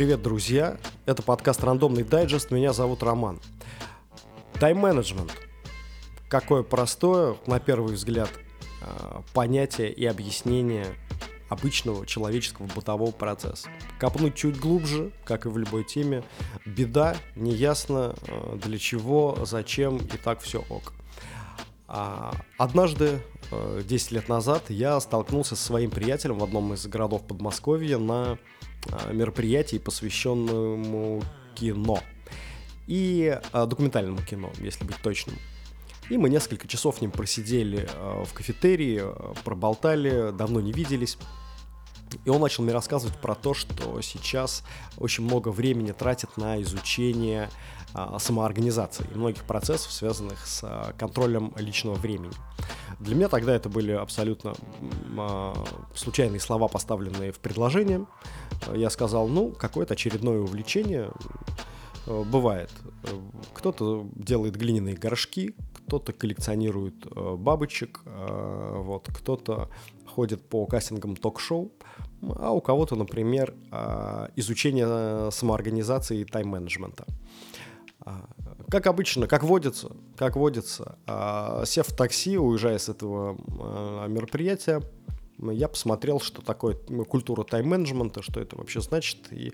Привет, друзья! Это подкаст «Рандомный дайджест». Меня зовут Роман. Тайм-менеджмент. Какое простое, на первый взгляд, а, понятие и объяснение обычного человеческого бытового процесса. Копнуть чуть глубже, как и в любой теме, беда, неясно а, для чего, зачем и так все ок. А, однажды, 10 лет назад, я столкнулся со своим приятелем в одном из городов Подмосковья на Э, мероприятии, посвященному кино. И э, документальному кино, если быть точным. И мы несколько часов с ним просидели э, в кафетерии, проболтали, давно не виделись. И он начал мне рассказывать про то, что сейчас очень много времени тратит на изучение а, самоорганизации и многих процессов, связанных с а, контролем личного времени. Для меня тогда это были абсолютно а, случайные слова, поставленные в предложение. Я сказал, ну, какое-то очередное увлечение э, бывает. Кто-то делает глиняные горшки, кто-то коллекционирует э, бабочек, э, вот, кто-то ходит по кастингам ток-шоу, а у кого-то, например, изучение самоорганизации и тайм-менеджмента. Как обычно, как водится, как водится, сев в такси, уезжая с этого мероприятия, я посмотрел, что такое культура тайм-менеджмента, что это вообще значит и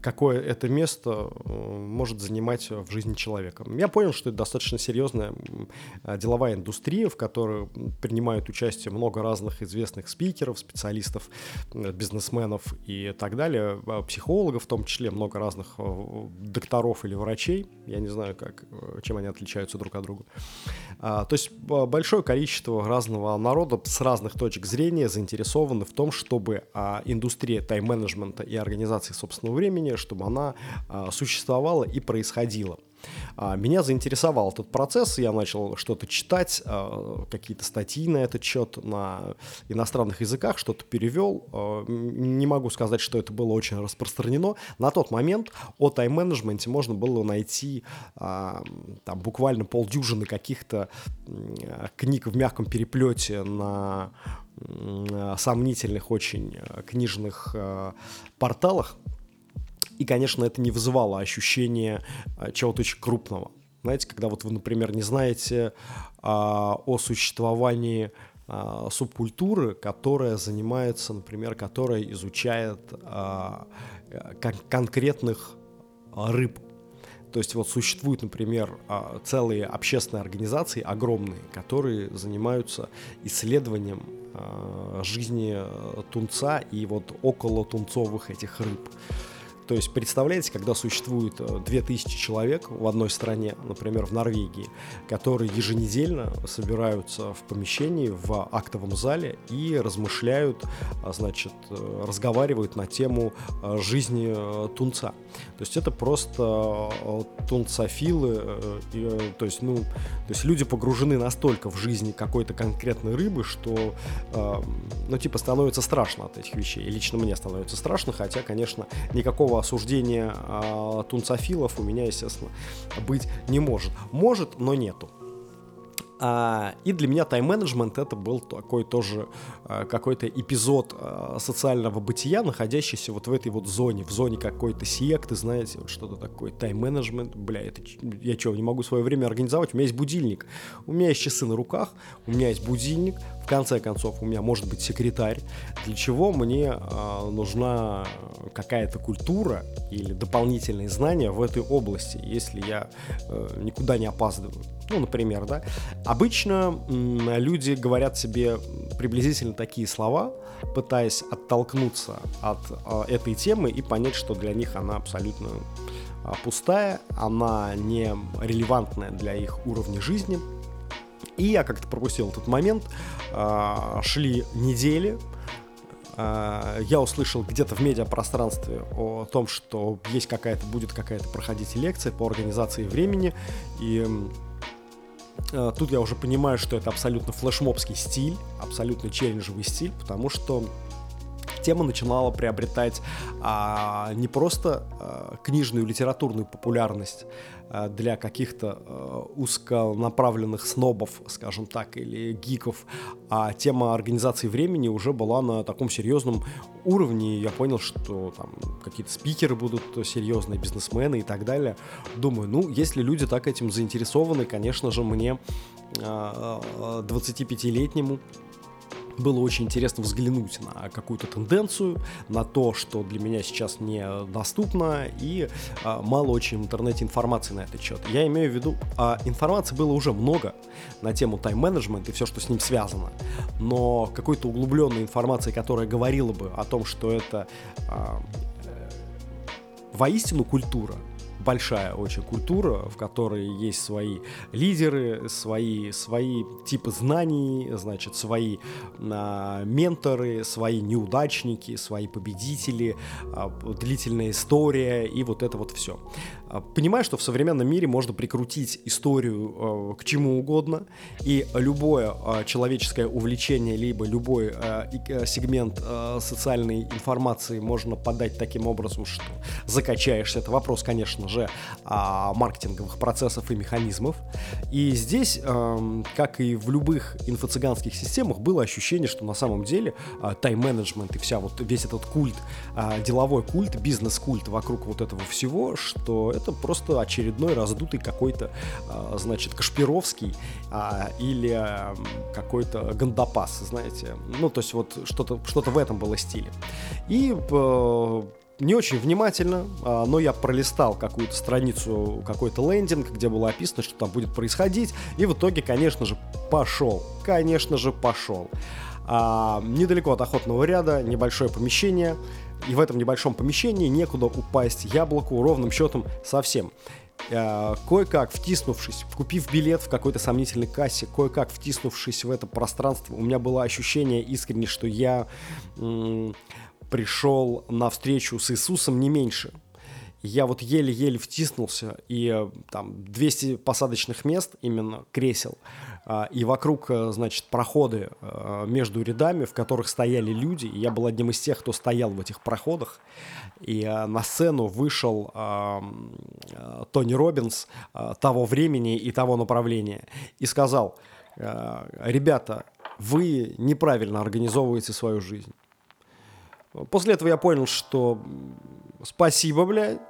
какое это место э, может занимать в жизни человека. Я понял, что это достаточно серьезная деловая индустрия, в которой принимают участие много разных известных спикеров, специалистов, бизнесменов и так далее, а психологов в том числе, много разных э, докторов или врачей. Я не знаю, как, э, чем они отличаются друг от друга. А, то есть большое количество разного народа с разных точек зрения заинтересованы заинтересованы в том, чтобы а, индустрия тайм-менеджмента и организации собственного времени, чтобы она а, существовала и происходила. А, меня заинтересовал этот процесс, я начал что-то читать, а, какие-то статьи на этот счет на иностранных языках, что-то перевел. А, не могу сказать, что это было очень распространено. На тот момент о тайм-менеджменте можно было найти там буквально полдюжины каких-то книг в мягком переплете на сомнительных очень книжных порталах, и, конечно, это не вызывало ощущения а, чего-то очень крупного. Знаете, когда вот вы, например, не знаете а, о существовании а, субкультуры, которая занимается, например, которая изучает а, кон- конкретных рыб. То есть вот существуют, например, а, целые общественные организации огромные, которые занимаются исследованием жизни тунца и вот около тунцовых этих рыб. То есть, представляете, когда существует 2000 э, человек в одной стране, например, в Норвегии, которые еженедельно собираются в помещении, в актовом зале и размышляют, а, значит, э, разговаривают на тему э, жизни тунца. То есть это просто тунцофилы, то есть, ну, то есть люди погружены настолько в жизнь какой-то конкретной рыбы, что, ну, типа, становится страшно от этих вещей. И лично мне становится страшно, хотя, конечно, никакого осуждения э, тунцофилов у меня, естественно, быть не может. Может, но нету. А, и для меня тайм-менеджмент это был такой тоже а, какой-то эпизод а, социального бытия, находящийся вот в этой вот зоне, в зоне какой-то секты, знаете, вот что-то такое, тайм-менеджмент, бля, это я что, не могу свое время организовать, у меня есть будильник, у меня есть часы на руках, у меня есть будильник, в конце концов у меня может быть секретарь, для чего мне а, нужна какая-то культура или дополнительные знания в этой области, если я а, никуда не опаздываю. Ну, например, да. Обычно люди говорят себе приблизительно такие слова, пытаясь оттолкнуться от э, этой темы и понять, что для них она абсолютно э, пустая, она не релевантная для их уровня жизни. И я как-то пропустил этот момент. Э, шли недели, я услышал где-то в медиапространстве о том, что есть какая-то, будет какая-то проходить лекция по организации времени, и тут я уже понимаю, что это абсолютно флешмобский стиль, абсолютно челленджевый стиль, потому что тема начинала приобретать а, не просто а, книжную литературную популярность а, для каких-то а, узконаправленных снобов, скажем так, или гиков, а тема организации времени уже была на таком серьезном уровне. Я понял, что там какие-то спикеры будут серьезные, бизнесмены и так далее. Думаю, ну, если люди так этим заинтересованы, конечно же, мне 25-летнему а, было очень интересно взглянуть на какую-то тенденцию, на то, что для меня сейчас недоступно, и а, мало очень в интернете информации на этот счет. Я имею в виду, а, информации было уже много на тему тайм-менеджмент и все, что с ним связано, но какой-то углубленной информации, которая говорила бы о том, что это а, э, воистину культура, большая очень культура, в которой есть свои лидеры, свои, свои типы знаний, значит, свои а, менторы, свои неудачники, свои победители, а, длительная история и вот это вот все. А, понимаю, что в современном мире можно прикрутить историю э, к чему угодно, и любое э, человеческое увлечение, либо любой э, сегмент социальной информации можно подать таким образом, что закачаешься. Это вопрос, конечно же, маркетинговых процессов и механизмов. И здесь, эм, как и в любых инфо-цыганских системах, было ощущение, что на самом деле тайм-менеджмент и вся вот весь этот культ, деловой культ, бизнес-культ вокруг вот этого всего, что это просто очередной раздутый какой-то, а, значит, Кашпировский а, или а, какой-то Гандапас, знаете. Ну, то есть вот что-то что в этом было стиле. И не очень внимательно, но я пролистал какую-то страницу, какой-то лендинг, где было описано, что там будет происходить, и в итоге, конечно же, пошел. Конечно же, пошел. А, недалеко от охотного ряда небольшое помещение, и в этом небольшом помещении некуда упасть яблоку ровным счетом совсем. Э, кое-как втиснувшись, купив билет в какой-то сомнительной кассе, кое-как втиснувшись в это пространство, у меня было ощущение искренне, что я м- пришел на встречу с Иисусом не меньше. Я вот еле-еле втиснулся, и э, там 200 посадочных мест, именно кресел, а, и вокруг, э, значит, проходы э, между рядами, в которых стояли люди. Я был одним из тех, кто стоял в этих проходах. И на сцену вышел Тони Робинс того времени и того направления и сказал, ребята, вы неправильно организовываете свою жизнь. После этого я понял, что спасибо, блядь,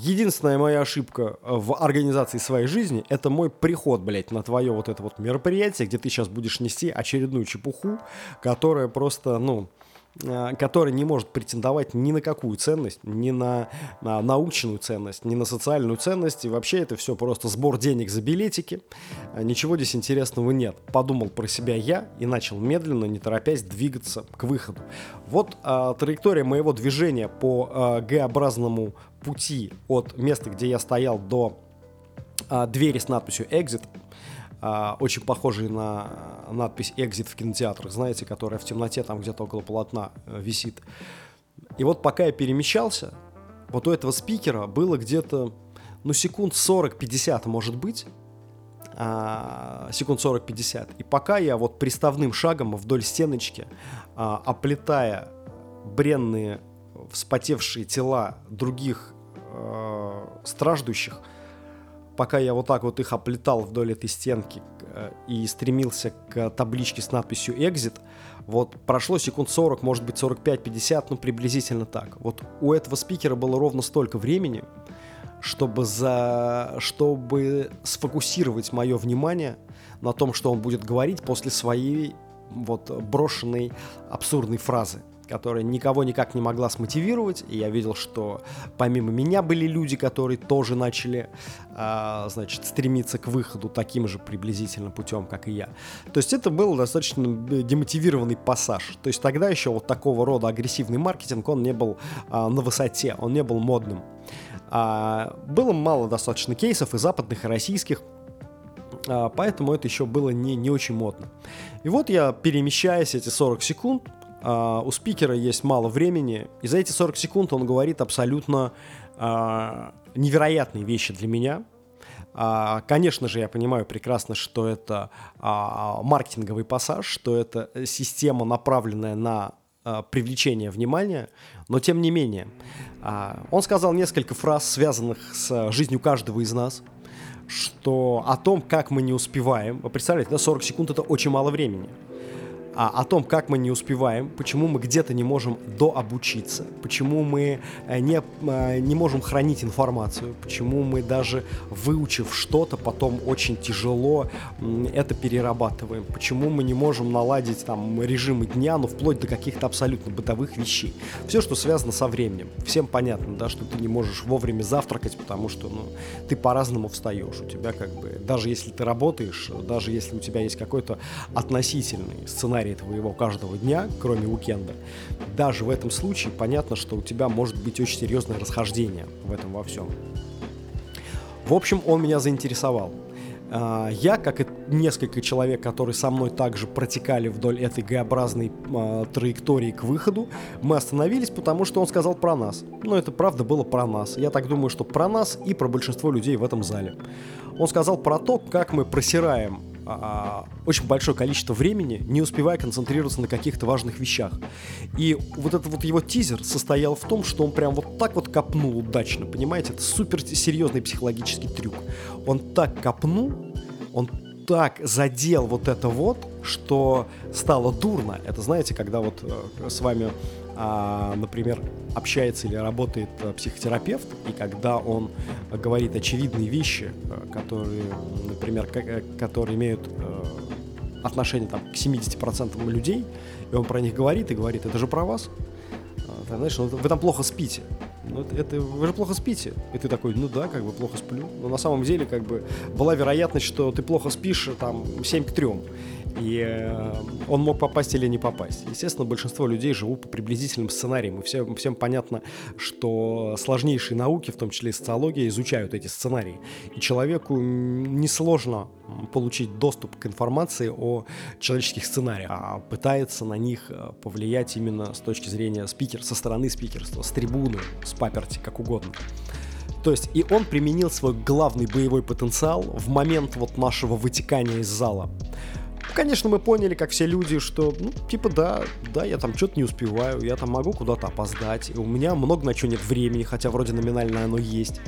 Единственная моя ошибка э, в организации своей жизни – это мой приход, блядь, на твое вот это вот мероприятие, где ты сейчас будешь нести очередную чепуху, которая просто, ну, который не может претендовать ни на какую ценность, ни на, на научную ценность, ни на социальную ценность. И вообще это все просто сбор денег за билетики. Э, ничего здесь интересного нет. Подумал про себя я и начал медленно, не торопясь, двигаться к выходу. Вот а, траектория моего движения по а, Г-образному пути от места, где я стоял, до а, двери с надписью «Exit», а, очень похожий на надпись «Экзит» в кинотеатрах, знаете, которая в темноте там где-то около полотна э, висит. И вот пока я перемещался, вот у этого спикера было где-то, ну, секунд 40-50, может быть, а, секунд 40-50. И пока я вот приставным шагом вдоль стеночки, а, оплетая бренные, вспотевшие тела других э, страждущих, пока я вот так вот их оплетал вдоль этой стенки э, и стремился к табличке с надписью «Exit», вот прошло секунд 40, может быть 45-50, ну приблизительно так. Вот у этого спикера было ровно столько времени, чтобы, за... чтобы сфокусировать мое внимание на том, что он будет говорить после своей вот брошенной абсурдной фразы которая никого никак не могла смотивировать. И я видел, что помимо меня были люди, которые тоже начали, э, значит, стремиться к выходу таким же приблизительно путем, как и я. То есть это был достаточно демотивированный пассаж. То есть тогда еще вот такого рода агрессивный маркетинг, он не был э, на высоте, он не был модным. А, было мало достаточно кейсов и западных, и российских, поэтому это еще было не, не очень модно. И вот я, перемещаясь эти 40 секунд, Uh, у спикера есть мало времени, и за эти 40 секунд он говорит абсолютно uh, невероятные вещи для меня. Uh, конечно же, я понимаю прекрасно, что это маркетинговый пассаж, что это система, направленная на а, привлечения внимания, но тем не менее. А, он сказал несколько фраз, связанных с жизнью каждого из нас, что о том, как мы не успеваем, вы представляете, да, 40 секунд это очень мало времени а, о том, как мы не успеваем, почему мы где-то не можем дообучиться, почему мы э, не, э, не можем хранить информацию, почему мы даже выучив что-то, потом очень тяжело это перерабатываем, почему мы не можем наладить там режимы дня, ну вплоть до каких-то абсолютно бытовых вещей. Все, что связано со временем. Всем понятно, да, что ты не можешь вовремя завтракать, потому что ну, ты по-разному встаешь. У тебя как бы, даже если ты работаешь, даже если у тебя есть какой-то относительный сценарий сценарий твоего каждого дня, кроме уикенда, даже в этом случае понятно, что у тебя может быть очень серьезное расхождение в этом во всем. В общем, он меня заинтересовал. А, я, как и несколько человек, которые со мной также протекали вдоль этой Г-образной э, траектории к выходу, мы остановились, потому что он сказал про нас. Но это правда было про нас. Я так думаю, что про нас и про большинство людей в этом зале. Он сказал про то, как мы просираем а, очень большое количество времени, не успевая концентрироваться на каких-то важных вещах. И вот этот вот его тизер состоял в том, что он прям вот так вот копнул удачно, понимаете? Это супер серьезный психологический трюк. Он так копнул, он так задел вот это вот, что стало дурно. Это знаете, когда вот э, с вами например, общается или работает э, психотерапевт, и когда он говорит очевидные вещи, э, которые, например, э, которые имеют отношение там, к 70% людей, и он про них говорит и говорит, это же про вас, ты, знаешь, ну, вы там плохо спите. Ну, это, вы же плохо спите. И ты такой, ну да, как бы плохо сплю. Но на самом деле, как бы, была вероятность, что ты плохо спишь там 7 к 3. И э, он мог попасть или не попасть. Естественно, большинство людей живут по приблизительным сценариям. И всем, всем понятно, что сложнейшие науки, в том числе и социология, изучают эти сценарии. И человеку несложно получить доступ к информации о человеческих сценариях, а пытается на них э, повлиять именно с точки зрения спикера, со стороны спикерства, с трибуны, с паперти, как угодно. То есть и он применил свой главный боевой потенциал в момент вот нашего вытекания из зала. Конечно, мы поняли, как все люди, что, ну, типа, да, да, я там что-то не успеваю, я там могу куда-то опоздать, у меня много на что нет времени, хотя вроде номинально оно есть.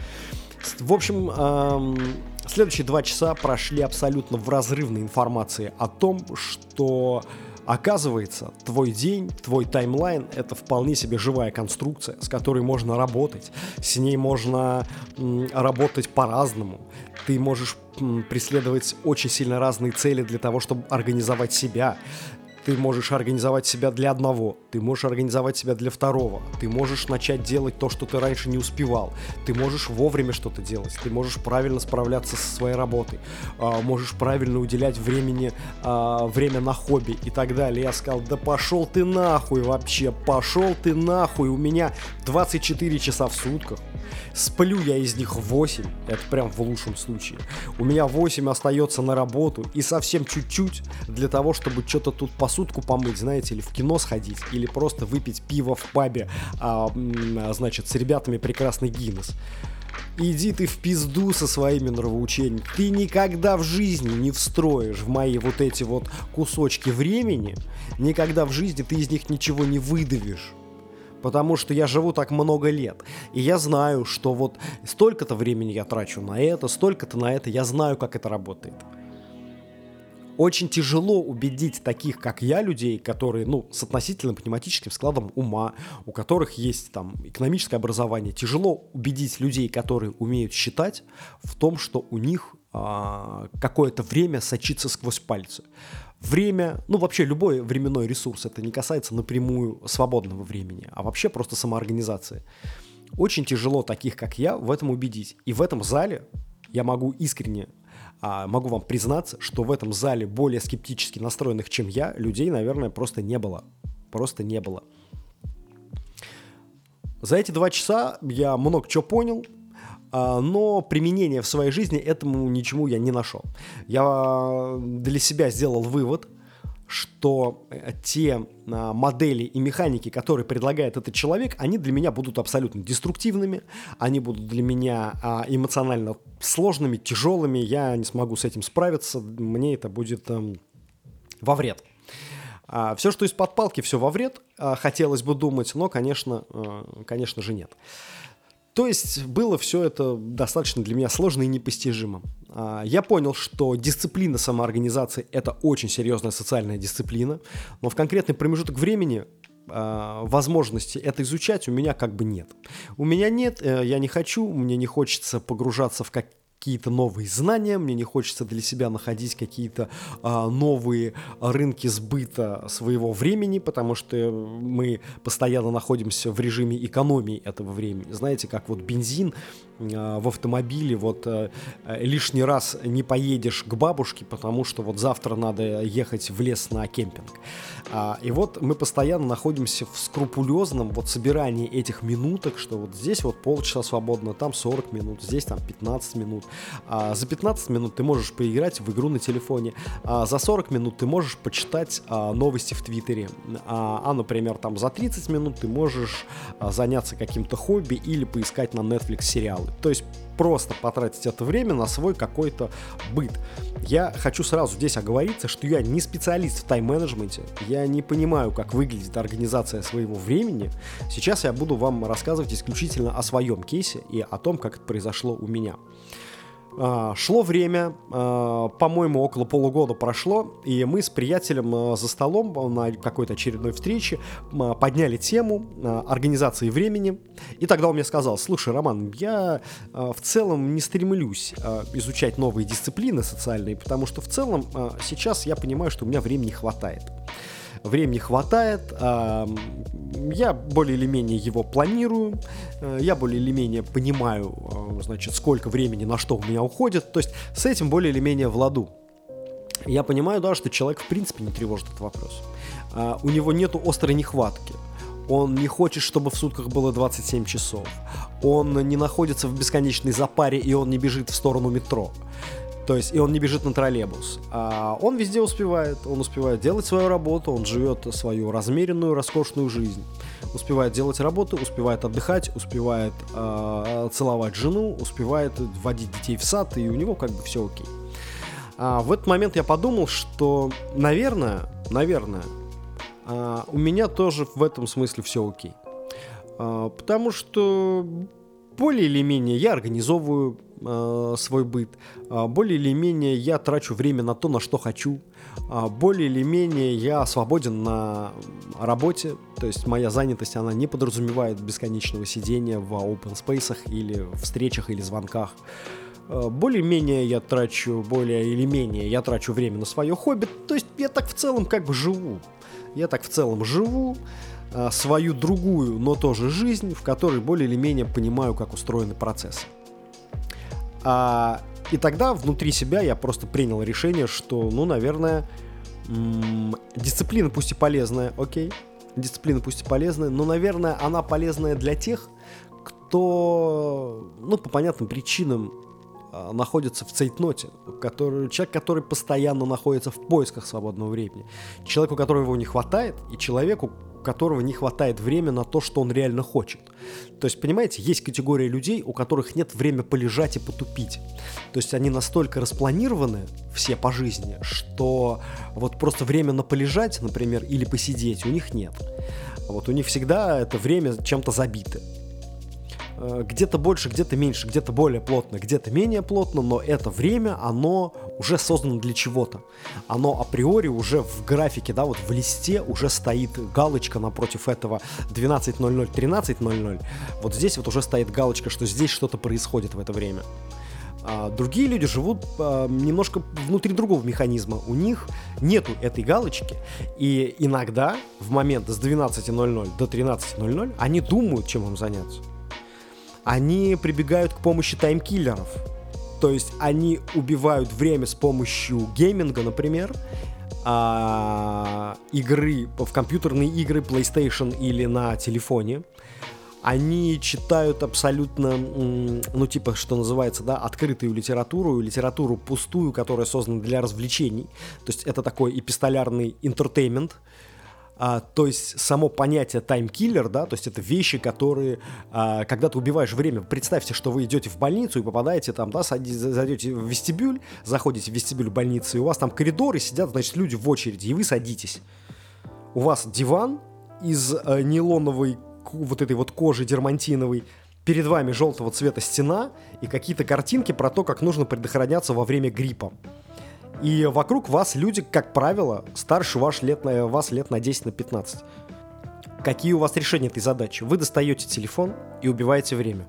В общем, эм, следующие два часа прошли абсолютно в разрывной информации о том, что Оказывается, твой день, твой таймлайн — это вполне себе живая конструкция, с которой можно работать. С ней можно работать по-разному. Ты можешь преследовать очень сильно разные цели для того, чтобы организовать себя. Ты можешь организовать себя для одного, ты можешь организовать себя для второго, ты можешь начать делать то, что ты раньше не успевал, ты можешь вовремя что-то делать, ты можешь правильно справляться со своей работой, э, можешь правильно уделять времени, э, время на хобби и так далее. Я сказал, да пошел ты нахуй вообще, пошел ты нахуй, у меня 24 часа в сутках, сплю я из них 8, это прям в лучшем случае. У меня 8 остается на работу и совсем чуть-чуть для того, чтобы что-то тут по посудку помыть, знаете, или в кино сходить, или просто выпить пиво в пабе, а, значит, с ребятами прекрасный Гиннес. Иди ты в пизду со своими нравоучениями. Ты никогда в жизни не встроишь в мои вот эти вот кусочки времени, никогда в жизни ты из них ничего не выдавишь. Потому что я живу так много лет. И я знаю, что вот столько-то времени я трачу на это, столько-то на это. Я знаю, как это работает очень тяжело убедить таких, как я, людей, которые, ну, с относительным пневматическим складом ума, у которых есть там экономическое образование, тяжело убедить людей, которые умеют считать, в том, что у них а, какое-то время сочится сквозь пальцы. Время, ну вообще любой временной ресурс, это не касается напрямую свободного времени, а вообще просто самоорганизации. Очень тяжело таких, как я, в этом убедить. И в этом зале я могу искренне а, могу вам признаться, что в этом зале более скептически настроенных, чем я, людей, наверное, просто не было. Просто не было. За эти два часа я много чего понял, а, но применения в своей жизни этому ничему я не нашел. Я для себя сделал вывод – что э, те а, модели и механики, которые предлагает этот человек, они для меня будут абсолютно деструктивными, они будут для меня а, эмоционально сложными, тяжелыми, я не смогу с этим справиться, мне это будет эм, во вред. А, все, что из-под палки, все во вред, хотелось бы думать, но, конечно, а, конечно же, нет. То есть было все это достаточно для меня сложно и непостижимо. А, я понял, что дисциплина самоорганизации – это очень серьезная социальная дисциплина, но в конкретный промежуток времени а, возможности это изучать у меня как бы нет. У меня нет, э, я не хочу, мне не хочется погружаться в как какие-то новые знания, мне не хочется для себя находить какие-то а, новые рынки сбыта своего времени, потому что мы постоянно находимся в режиме экономии этого времени. Знаете, как вот бензин а, в автомобиле, вот а, лишний раз не поедешь к бабушке, потому что вот завтра надо ехать в лес на кемпинг. А, и вот мы постоянно находимся в скрупулезном вот собирании этих минуток, что вот здесь вот полчаса свободно, там 40 минут, здесь там 15 минут. А, за 15 минут ты можешь поиграть в игру на телефоне, а за 40 минут ты можешь почитать а, новости в Твиттере, а, а, например, там за 30 минут ты можешь а, заняться каким-то хобби или поискать на Netflix сериалы. То есть просто потратить это время на свой какой-то быт. Я хочу сразу здесь оговориться, что я не специалист в тайм-менеджменте, я не понимаю, как выглядит организация своего времени. Сейчас я буду вам рассказывать исключительно о своем кейсе и о том, как это произошло у меня. А, шло время, а, по-моему, около полугода прошло, и мы с приятелем а, за столом на какой-то очередной встрече подняли тему организации времени. И тогда он мне сказал, слушай, Роман, я в целом не стремлюсь изучать новые дисциплины социальные, потому что в целом сейчас я понимаю, что у меня времени хватает времени хватает, я более или менее его планирую, э, я более или менее понимаю, э, значит, сколько времени на что у меня уходит, то есть с этим более или менее в ладу. Я понимаю, да, что человек в принципе не тревожит этот вопрос. А, у него нету острой нехватки. Он не хочет, чтобы в сутках было 27 часов. Он не находится в бесконечной запаре, и он не бежит в сторону метро. То есть, и он не бежит на троллейбус. А он везде успевает. Он успевает делать свою работу, он живет свою размеренную, роскошную жизнь. Успевает делать работу, успевает отдыхать, успевает э, целовать жену, успевает водить детей в сад, и у него как бы все окей. А в этот момент я подумал, что, наверное, наверное, а, у меня тоже в этом смысле все окей. А, потому что более или менее я организовываю э, свой быт, э, более или менее я трачу время на то, на что хочу, э, более или менее я свободен на работе, то есть моя занятость, она не подразумевает бесконечного сидения в open space или встречах или звонках. Более-менее я трачу, более или менее я трачу время на свое хобби, то есть я так в целом как бы живу. Я так в целом живу, а, свою другую, но тоже жизнь, в которой более или менее понимаю, как устроены процессы. А, и тогда внутри себя я просто принял решение, что, ну, наверное, м- дисциплина пусть и полезная, окей, дисциплина пусть и полезная, но, наверное, она полезная для тех, кто, ну, по понятным причинам а, находится в цейтноте, который, человек, который постоянно находится в поисках свободного времени, человеку, которого его не хватает, и человеку, которого не хватает времени на то, что он реально хочет. То есть, понимаете, есть категория людей, у которых нет времени полежать и потупить. То есть они настолько распланированы все по жизни, что вот просто время на полежать, например, или посидеть у них нет. Вот у них всегда это время чем-то забито. Э, где-то больше, где-то меньше, где-то более плотно, где-то менее плотно, но это время, оно уже создано для чего-то. Оно априори уже в графике, да, вот в листе уже стоит галочка напротив этого 12.00, 13.00. Вот здесь вот уже стоит галочка, что здесь что-то происходит в это время. А другие люди живут а, немножко внутри другого механизма. У них нету этой галочки. И иногда в момент с 12.00 до 13.00 они думают, чем им заняться они прибегают к помощи таймкиллеров. То есть они убивают время с помощью гейминга, например, а, игры в компьютерные игры PlayStation или на телефоне. Они читают абсолютно, ну типа, что называется, да, открытую литературу, литературу пустую, которая создана для развлечений. То есть это такой эпистолярный entertainment, а, то есть само понятие time killer, да, то есть это вещи, которые, а, когда ты убиваешь время, представьте, что вы идете в больницу и попадаете там, да, зайдете в вестибюль, заходите в вестибюль больницы, и у вас там коридоры сидят, значит, люди в очереди, и вы садитесь. у вас диван из э, нейлоновой вот этой вот кожи дермантиновой, перед вами желтого цвета стена и какие-то картинки про то, как нужно предохраняться во время гриппа. И вокруг вас люди, как правило, старше ваш лет на, вас лет на 10, на 15. Какие у вас решения этой задачи? Вы достаете телефон и убиваете время.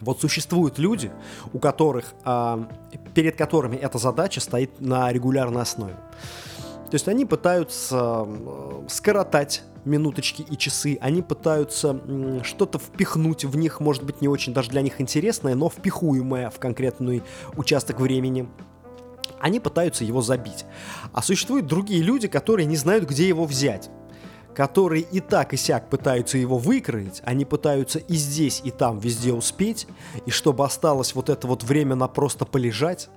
Вот существуют люди, у которых, а, перед которыми эта задача стоит на регулярной основе. То есть они пытаются скоротать минуточки и часы, они пытаются что-то впихнуть в них, может быть, не очень даже для них интересное, но впихуемое в конкретный участок времени. Они пытаются его забить. А существуют другие люди, которые не знают, где его взять которые и так и сяк пытаются его выкроить, они пытаются и здесь, и там везде успеть, и чтобы осталось вот это вот время на просто полежать,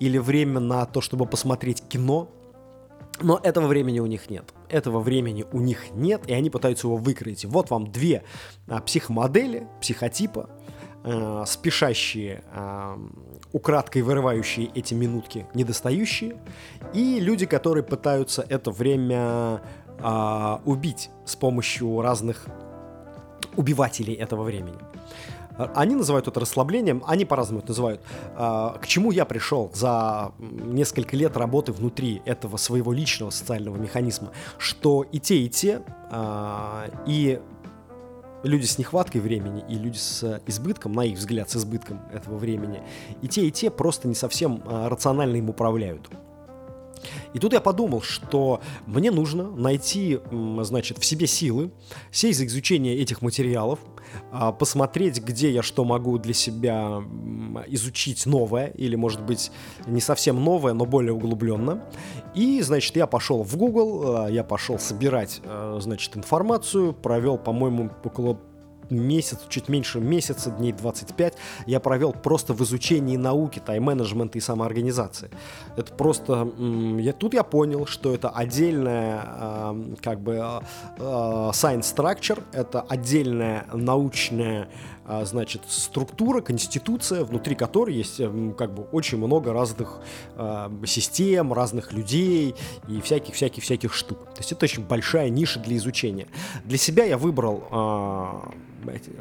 или время на то, чтобы посмотреть кино, но этого времени у них нет. Этого времени у них нет, и они пытаются его выкроить. Вот вам две а, психомодели, психотипа, э, спешащие, э, украдкой вырывающие эти минутки, недостающие, и люди, которые пытаются это время э, убить с помощью разных убивателей этого времени. Они называют это расслаблением, они по-разному это называют. К чему я пришел за несколько лет работы внутри этого своего личного социального механизма, что и те, и те, и люди с нехваткой времени и люди с избытком, на их взгляд, с избытком этого времени, и те, и те просто не совсем рационально им управляют. И тут я подумал, что мне нужно найти, значит, в себе силы, сесть за изучение этих материалов, посмотреть, где я что могу для себя изучить новое, или, может быть, не совсем новое, но более углубленно. И, значит, я пошел в Google, а, я пошел собирать, а, значит, информацию, провел, по-моему, около месяц, чуть меньше месяца, дней 25, я провел просто в изучении науки, тайм-менеджмента и самоорганизации. Это просто... Я, тут я понял, что это отдельная э, как бы э, science structure, это отдельная научная а, значит, структура, конституция, внутри которой есть как бы очень много разных э, систем, разных людей и всяких-всяких-всяких штук. То есть это очень большая ниша для изучения. Для себя я выбрал э,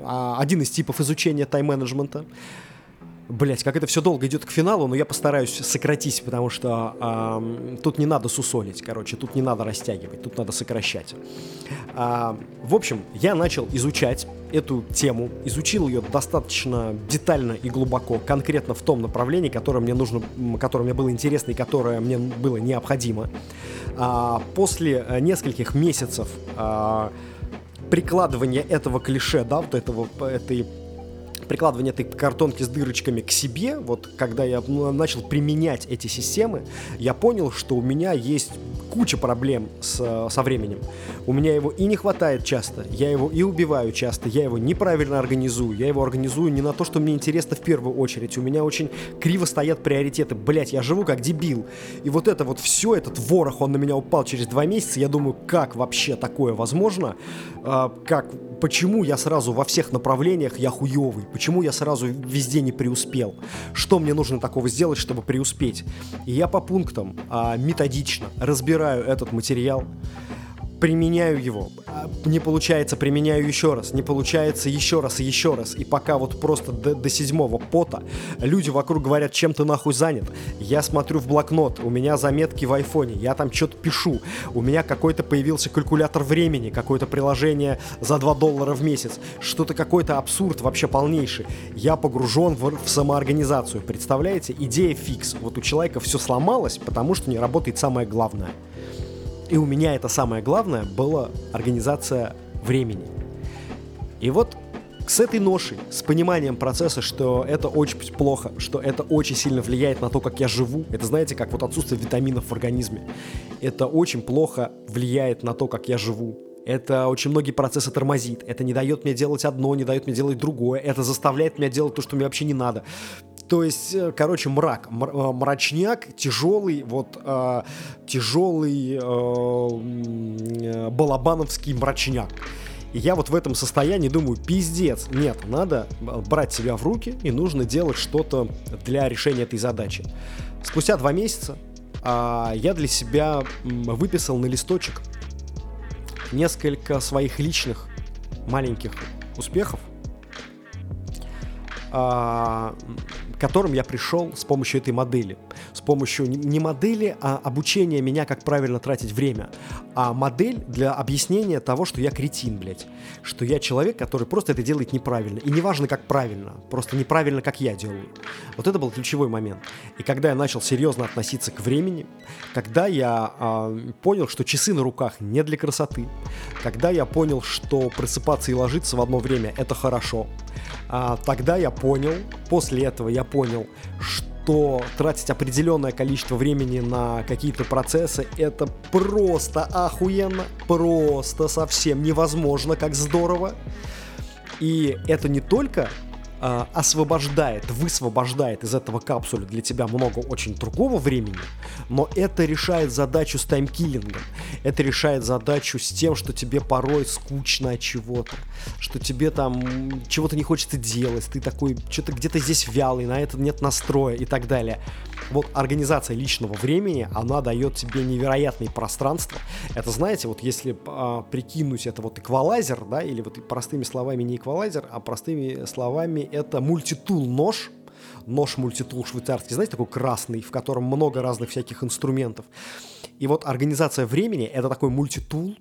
один из типов изучения тайм-менеджмента. Блять, как это все долго идет к финалу, но я постараюсь сократить, потому что э, тут не надо сусолить, короче, тут не надо растягивать, тут надо сокращать. Э, в общем, я начал изучать эту тему, изучил ее достаточно детально и глубоко, конкретно в том направлении, которое мне нужно, которое мне было интересно и которое мне было необходимо. А, после э, нескольких месяцев а, прикладывания этого клише, да, вот этого, этой прикладывание этой картонки с дырочками к себе, вот когда я ну, начал применять эти системы, я понял, что у меня есть куча проблем с, со временем. У меня его и не хватает часто, я его и убиваю часто, я его неправильно организую, я его организую не на то, что мне интересно в первую очередь. У меня очень криво стоят приоритеты. Блять, я живу как дебил. И вот это вот все, этот ворох, он на меня упал через два месяца. Я думаю, как вообще такое возможно? А, как, почему я сразу во всех направлениях я хуёвый? Почему я сразу везде не преуспел? Что мне нужно такого сделать, чтобы преуспеть? И я по пунктам а, методично разбираю этот материал, применяю его. А, не получается, применяю еще раз. Не получается еще раз и еще раз. И пока вот просто до, до седьмого пота люди вокруг говорят, чем ты нахуй занят. Я смотрю в блокнот, у меня заметки в айфоне, я там что-то пишу. У меня какой-то появился калькулятор времени, какое-то приложение за 2 доллара в месяц. Что-то какой-то абсурд вообще полнейший. Я погружен в, в самоорганизацию. Представляете? Идея фикс. Вот у человека все сломалось, потому что не работает самое главное. И у меня это самое главное была организация времени. И вот с этой ношей, с пониманием процесса, что это очень плохо, что это очень сильно влияет на то, как я живу. Это, знаете, как вот отсутствие витаминов в организме. Это очень плохо влияет на то, как я живу. Это очень многие процессы тормозит. Это не дает мне делать одно, не дает мне делать другое. Это заставляет меня делать то, что мне вообще не надо. То есть, э, короче, мрак, э, мрачняк, тяжелый, вот э, тяжелый балабановский мрачняк. И я вот в этом состоянии думаю, пиздец, нет, надо брать себя в руки и нужно делать что-то для решения этой задачи. Спустя два месяца э, я для себя выписал на листочек несколько своих личных маленьких успехов, а, которым я пришел с помощью этой модели. С помощью не модели, а обучения меня, как правильно тратить время, а модель для объяснения того, что я кретин, блядь. Что я человек, который просто это делает неправильно. И неважно, как правильно, просто неправильно, как я делаю. Вот это был ключевой момент. И когда я начал серьезно относиться к времени, когда я э, понял, что часы на руках не для красоты, когда я понял, что просыпаться и ложиться в одно время это хорошо, э, тогда я понял, после этого я понял, что то тратить определенное количество времени на какие-то процессы это просто охуенно, просто совсем невозможно, как здорово. И это не только э, освобождает, высвобождает из этого капсуля для тебя много очень другого времени, но это решает задачу с таймкиллингом. Это решает задачу с тем, что тебе порой скучно от чего-то, что тебе там чего-то не хочется делать, ты такой, что-то где-то здесь вялый, на это нет настроя и так далее. Вот организация личного времени, она дает тебе невероятное пространство. Это, знаете, вот если э, прикинуть это вот эквалайзер, да, или вот простыми словами не эквалайзер, а простыми словами это мультитул нож, нож мультитул швейцарский, знаете, такой красный, в котором много разных всяких инструментов. И вот организация времени — это такой мультитул,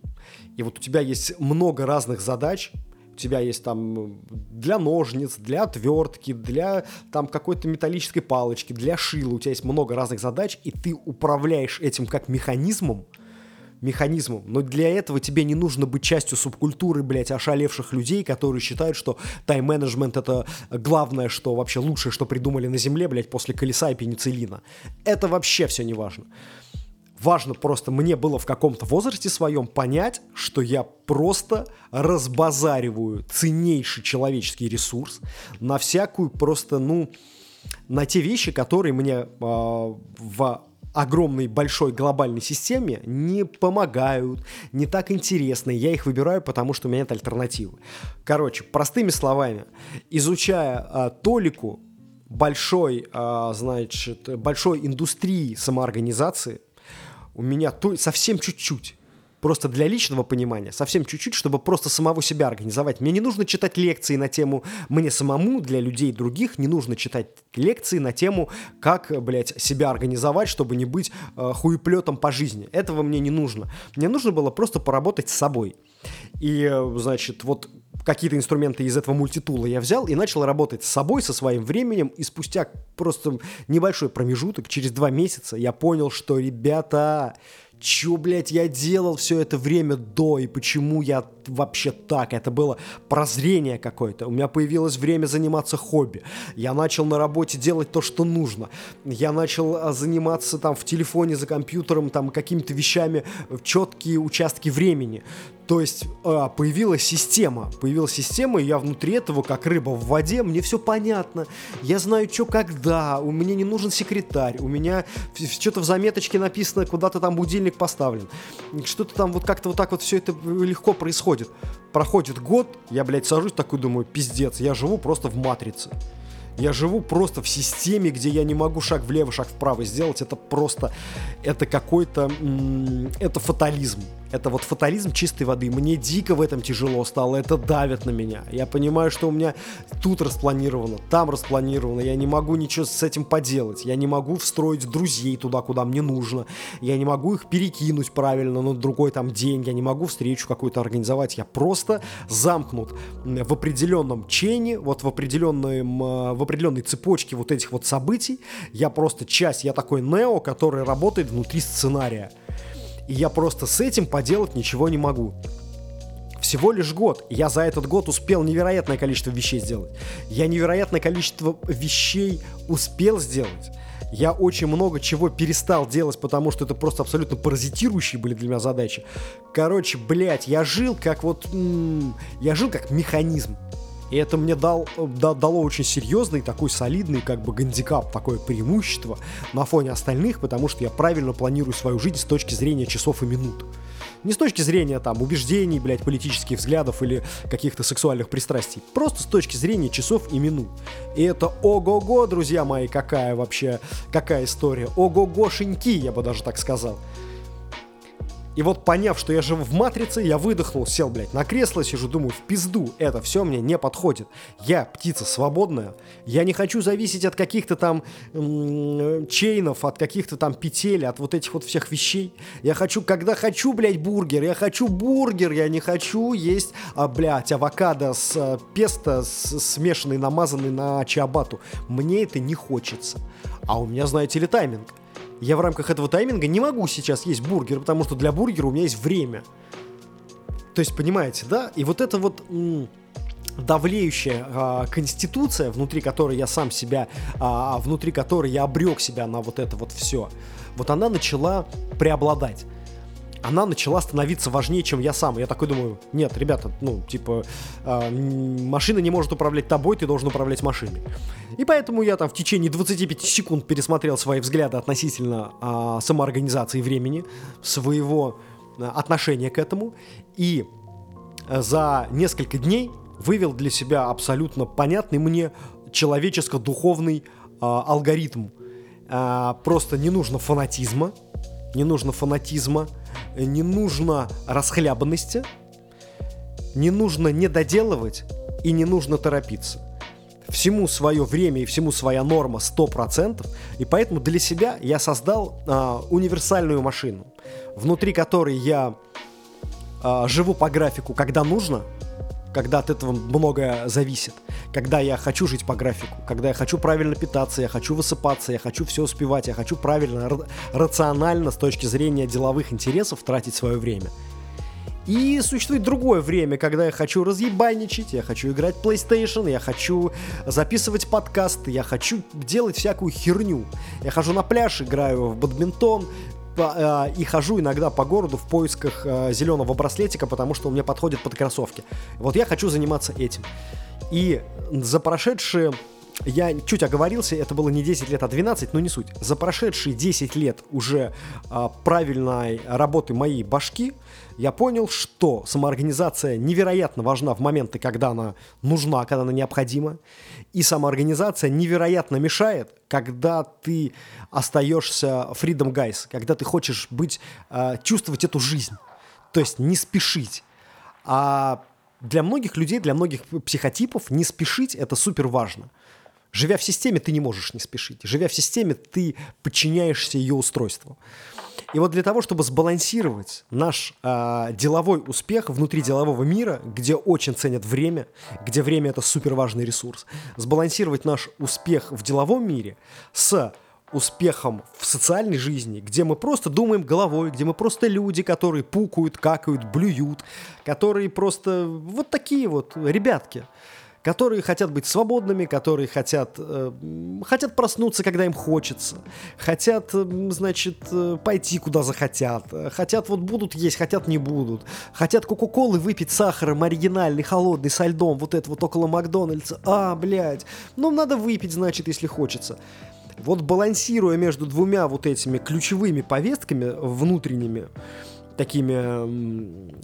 и вот у тебя есть много разных задач, тебя есть там для ножниц, для отвертки, для там какой-то металлической палочки, для шила, у тебя есть много разных задач, и ты управляешь этим как механизмом, механизмом. Но для этого тебе не нужно быть частью субкультуры, блядь, ошалевших людей, которые считают, что тайм-менеджмент это главное, что вообще лучшее, что придумали на Земле, блядь, после колеса и пенициллина. Это вообще все не важно. Важно просто мне было в каком-то возрасте своем понять, что я просто разбазариваю ценнейший человеческий ресурс на всякую просто, ну, на те вещи, которые мне э, в огромной, большой, глобальной системе не помогают, не так интересны. Я их выбираю, потому что у меня нет альтернативы. Короче, простыми словами, изучая а, толику большой, а, значит, большой индустрии самоорганизации, у меня то, совсем чуть-чуть просто для личного понимания, совсем чуть-чуть, чтобы просто самого себя организовать. Мне не нужно читать лекции на тему «мне самому», для людей других не нужно читать лекции на тему «как, блядь, себя организовать, чтобы не быть э, хуеплетом по жизни». Этого мне не нужно. Мне нужно было просто поработать с собой. И, э, значит, вот какие-то инструменты из этого мультитула я взял и начал работать с собой, со своим временем, и спустя просто небольшой промежуток, через два месяца, я понял, что, ребята, Чё, блядь, я делал все это время до, и почему я вообще так? Это было прозрение какое-то. У меня появилось время заниматься хобби. Я начал на работе делать то, что нужно. Я начал а, заниматься там в телефоне, за компьютером, там какими-то вещами в четкие участки времени. То есть э, появилась система, появилась система, и я внутри этого, как рыба в воде, мне все понятно. Я знаю, что когда, у меня не нужен секретарь, у меня что-то в заметочке написано, куда-то там будильник поставлен. Что-то там вот как-то вот так вот все это легко происходит. Проходит год, я, блядь, сажусь такой, думаю, пиздец, я живу просто в матрице. Я живу просто в системе, где я не могу шаг влево, шаг вправо сделать. Это просто, это какой-то, это фатализм. Это вот фатализм чистой воды. Мне дико в этом тяжело стало, это давит на меня. Я понимаю, что у меня тут распланировано, там распланировано. Я не могу ничего с этим поделать. Я не могу встроить друзей туда, куда мне нужно. Я не могу их перекинуть правильно на другой там день. Я не могу встречу какую-то организовать. Я просто замкнут в определенном чейне, вот в, определенном, э, в определенной цепочке вот этих вот событий. Я просто часть, я такой Нео, который работает внутри сценария. И я просто с этим поделать ничего не могу. Всего лишь год. Я за этот год успел невероятное количество вещей сделать. Я невероятное количество вещей успел сделать. Я очень много чего перестал делать, потому что это просто абсолютно паразитирующие были для меня задачи. Короче, блядь, я жил как вот... М- я жил как механизм. И это мне дал, да, дало очень серьезный, такой солидный как бы гандикап, такое преимущество на фоне остальных, потому что я правильно планирую свою жизнь с точки зрения часов и минут. Не с точки зрения там убеждений, блядь, политических взглядов или каких-то сексуальных пристрастий. Просто с точки зрения часов и минут. И это ого-го, друзья мои, какая вообще, какая история. Ого-гошеньки, я бы даже так сказал. И вот поняв, что я живу в матрице, я выдохнул, сел, блядь, на кресло, сижу, думаю, в пизду, это все мне не подходит. Я птица свободная, я не хочу зависеть от каких-то там м- чейнов, от каких-то там петель, от вот этих вот всех вещей. Я хочу, когда хочу, блядь, бургер, я хочу бургер, я не хочу есть, а, блядь, авокадо с а, песто, с, смешанный, намазанный на чиабату. Мне это не хочется. А у меня, знаете ли, тайминг я в рамках этого тайминга не могу сейчас есть бургер, потому что для бургера у меня есть время. То есть, понимаете, да? И вот это вот давлеющая а, конституция, внутри которой я сам себя, а, внутри которой я обрек себя на вот это вот все, вот она начала преобладать она начала становиться важнее, чем я сам. Я такой думаю, нет, ребята, ну, типа, э, машина не может управлять тобой, ты должен управлять машиной. И поэтому я там в течение 25 секунд пересмотрел свои взгляды относительно э, самоорганизации времени, своего э, отношения к этому. И за несколько дней вывел для себя абсолютно понятный мне человеческо-духовный э, алгоритм. Э, просто не нужно фанатизма, не нужно фанатизма, не нужно расхлябанности, не нужно недоделывать и не нужно торопиться. Всему свое время и всему своя норма 100%, и поэтому для себя я создал а, универсальную машину, внутри которой я а, живу по графику, когда нужно, когда от этого многое зависит. Когда я хочу жить по графику, когда я хочу правильно питаться, я хочу высыпаться, я хочу все успевать, я хочу правильно, рационально с точки зрения деловых интересов тратить свое время. И существует другое время, когда я хочу разъебайничать, я хочу играть PlayStation, я хочу записывать подкасты, я хочу делать всякую херню. Я хожу на пляж, играю в бадминтон, по, э, и хожу иногда по городу в поисках э, зеленого браслетика, потому что он мне подходит под кроссовки. Вот я хочу заниматься этим. И за прошедшие я чуть оговорился, это было не 10 лет, а 12, но не суть. За прошедшие 10 лет уже а, правильной работы моей башки я понял, что самоорганизация невероятно важна в моменты, когда она нужна, когда она необходима. И самоорганизация невероятно мешает, когда ты остаешься freedom guys, когда ты хочешь быть, а, чувствовать эту жизнь. То есть не спешить. А для многих людей, для многих психотипов не спешить это супер важно. Живя в системе, ты не можешь не спешить. Живя в системе, ты подчиняешься ее устройству. И вот для того, чтобы сбалансировать наш э, деловой успех внутри делового мира, где очень ценят время, где время это супер важный ресурс, сбалансировать наш успех в деловом мире с успехом в социальной жизни, где мы просто думаем головой, где мы просто люди, которые пукают, какают, блюют, которые просто вот такие вот ребятки – которые хотят быть свободными, которые хотят, э, хотят проснуться, когда им хочется, хотят, э, значит, э, пойти куда захотят, хотят вот будут есть, хотят не будут, хотят кока-колы выпить сахаром оригинальный, холодный, со льдом, вот это вот около Макдональдса, а, блядь, ну надо выпить, значит, если хочется. Вот балансируя между двумя вот этими ключевыми повестками внутренними, такими,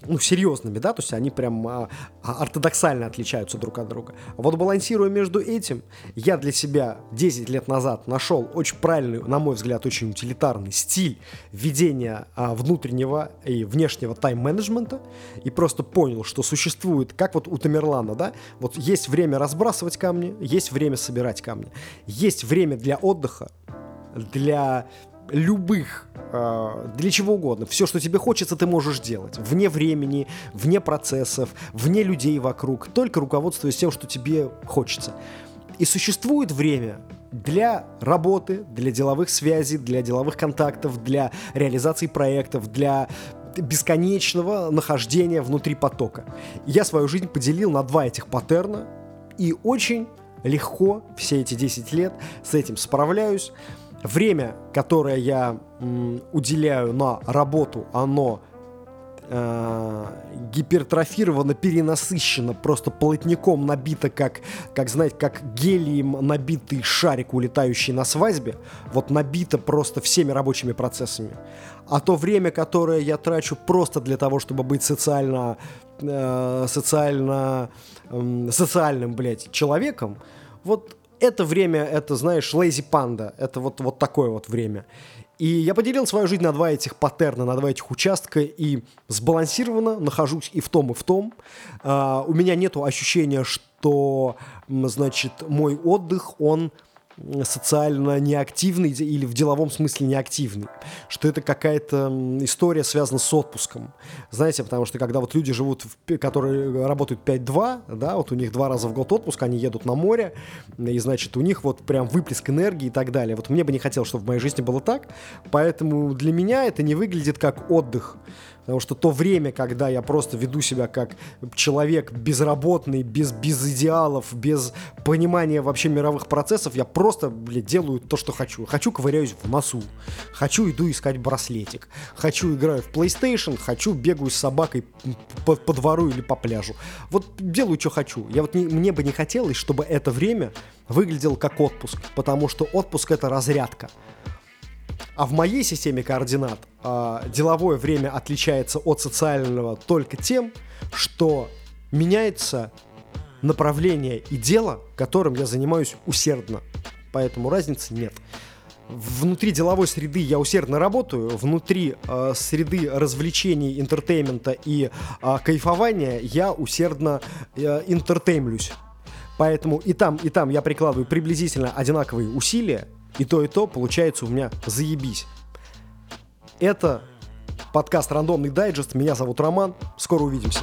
ну, серьезными, да, то есть они прям а, а, ортодоксально отличаются друг от друга. Вот балансируя между этим, я для себя 10 лет назад нашел очень правильный, на мой взгляд, очень утилитарный стиль ведения а, внутреннего и внешнего тайм-менеджмента и просто понял, что существует, как вот у Тамерлана, да, вот есть время разбрасывать камни, есть время собирать камни, есть время для отдыха, для любых, э, для чего угодно. Все, что тебе хочется, ты можешь делать. Вне времени, вне процессов, вне людей вокруг. Только руководствуясь тем, что тебе хочется. И существует время для работы, для деловых связей, для деловых контактов, для реализации проектов, для бесконечного нахождения внутри потока. Я свою жизнь поделил на два этих паттерна и очень легко все эти 10 лет с этим справляюсь время, которое я м, уделяю на работу, оно э, гипертрофировано, перенасыщено, просто плотником набито, как, как, знаете, как гелием набитый шарик, улетающий на свадьбе, вот набито просто всеми рабочими процессами. А то время, которое я трачу просто для того, чтобы быть социально, э, социально, э, социальным, блядь, человеком, вот это время, это, знаешь, lazy panda, это вот, вот такое вот время. И я поделил свою жизнь на два этих паттерна, на два этих участка, и сбалансированно нахожусь и в том, и в том. Uh, у меня нет ощущения, что, значит, мой отдых, он социально неактивный или в деловом смысле неактивный, что это какая-то история связана с отпуском. Знаете, потому что когда вот люди живут, в, которые работают 5-2, да, вот у них два раза в год отпуск, они едут на море, и значит у них вот прям выплеск энергии и так далее. Вот мне бы не хотелось, чтобы в моей жизни было так, поэтому для меня это не выглядит как отдых. Потому что то время, когда я просто веду себя как человек безработный, без, без идеалов, без понимания вообще мировых процессов, я просто, блядь, делаю то, что хочу. Хочу ковыряюсь в носу, хочу иду искать браслетик, хочу играю в PlayStation, хочу бегаю с собакой по, по двору или по пляжу. Вот делаю, что хочу. Я вот не, мне бы не хотелось, чтобы это время выглядело как отпуск, потому что отпуск это разрядка. А в моей системе координат э, деловое время отличается от социального только тем, что меняется направление и дело, которым я занимаюсь усердно. Поэтому разницы нет. Внутри деловой среды я усердно работаю, внутри э, среды развлечений, entertainment а и э, кайфования я усердно э, entertain люсь. Поэтому и там, и там я прикладываю приблизительно одинаковые усилия, и то, и то получается у меня заебись. Это подкаст «Рандомный дайджест». Меня зовут Роман. Скоро увидимся.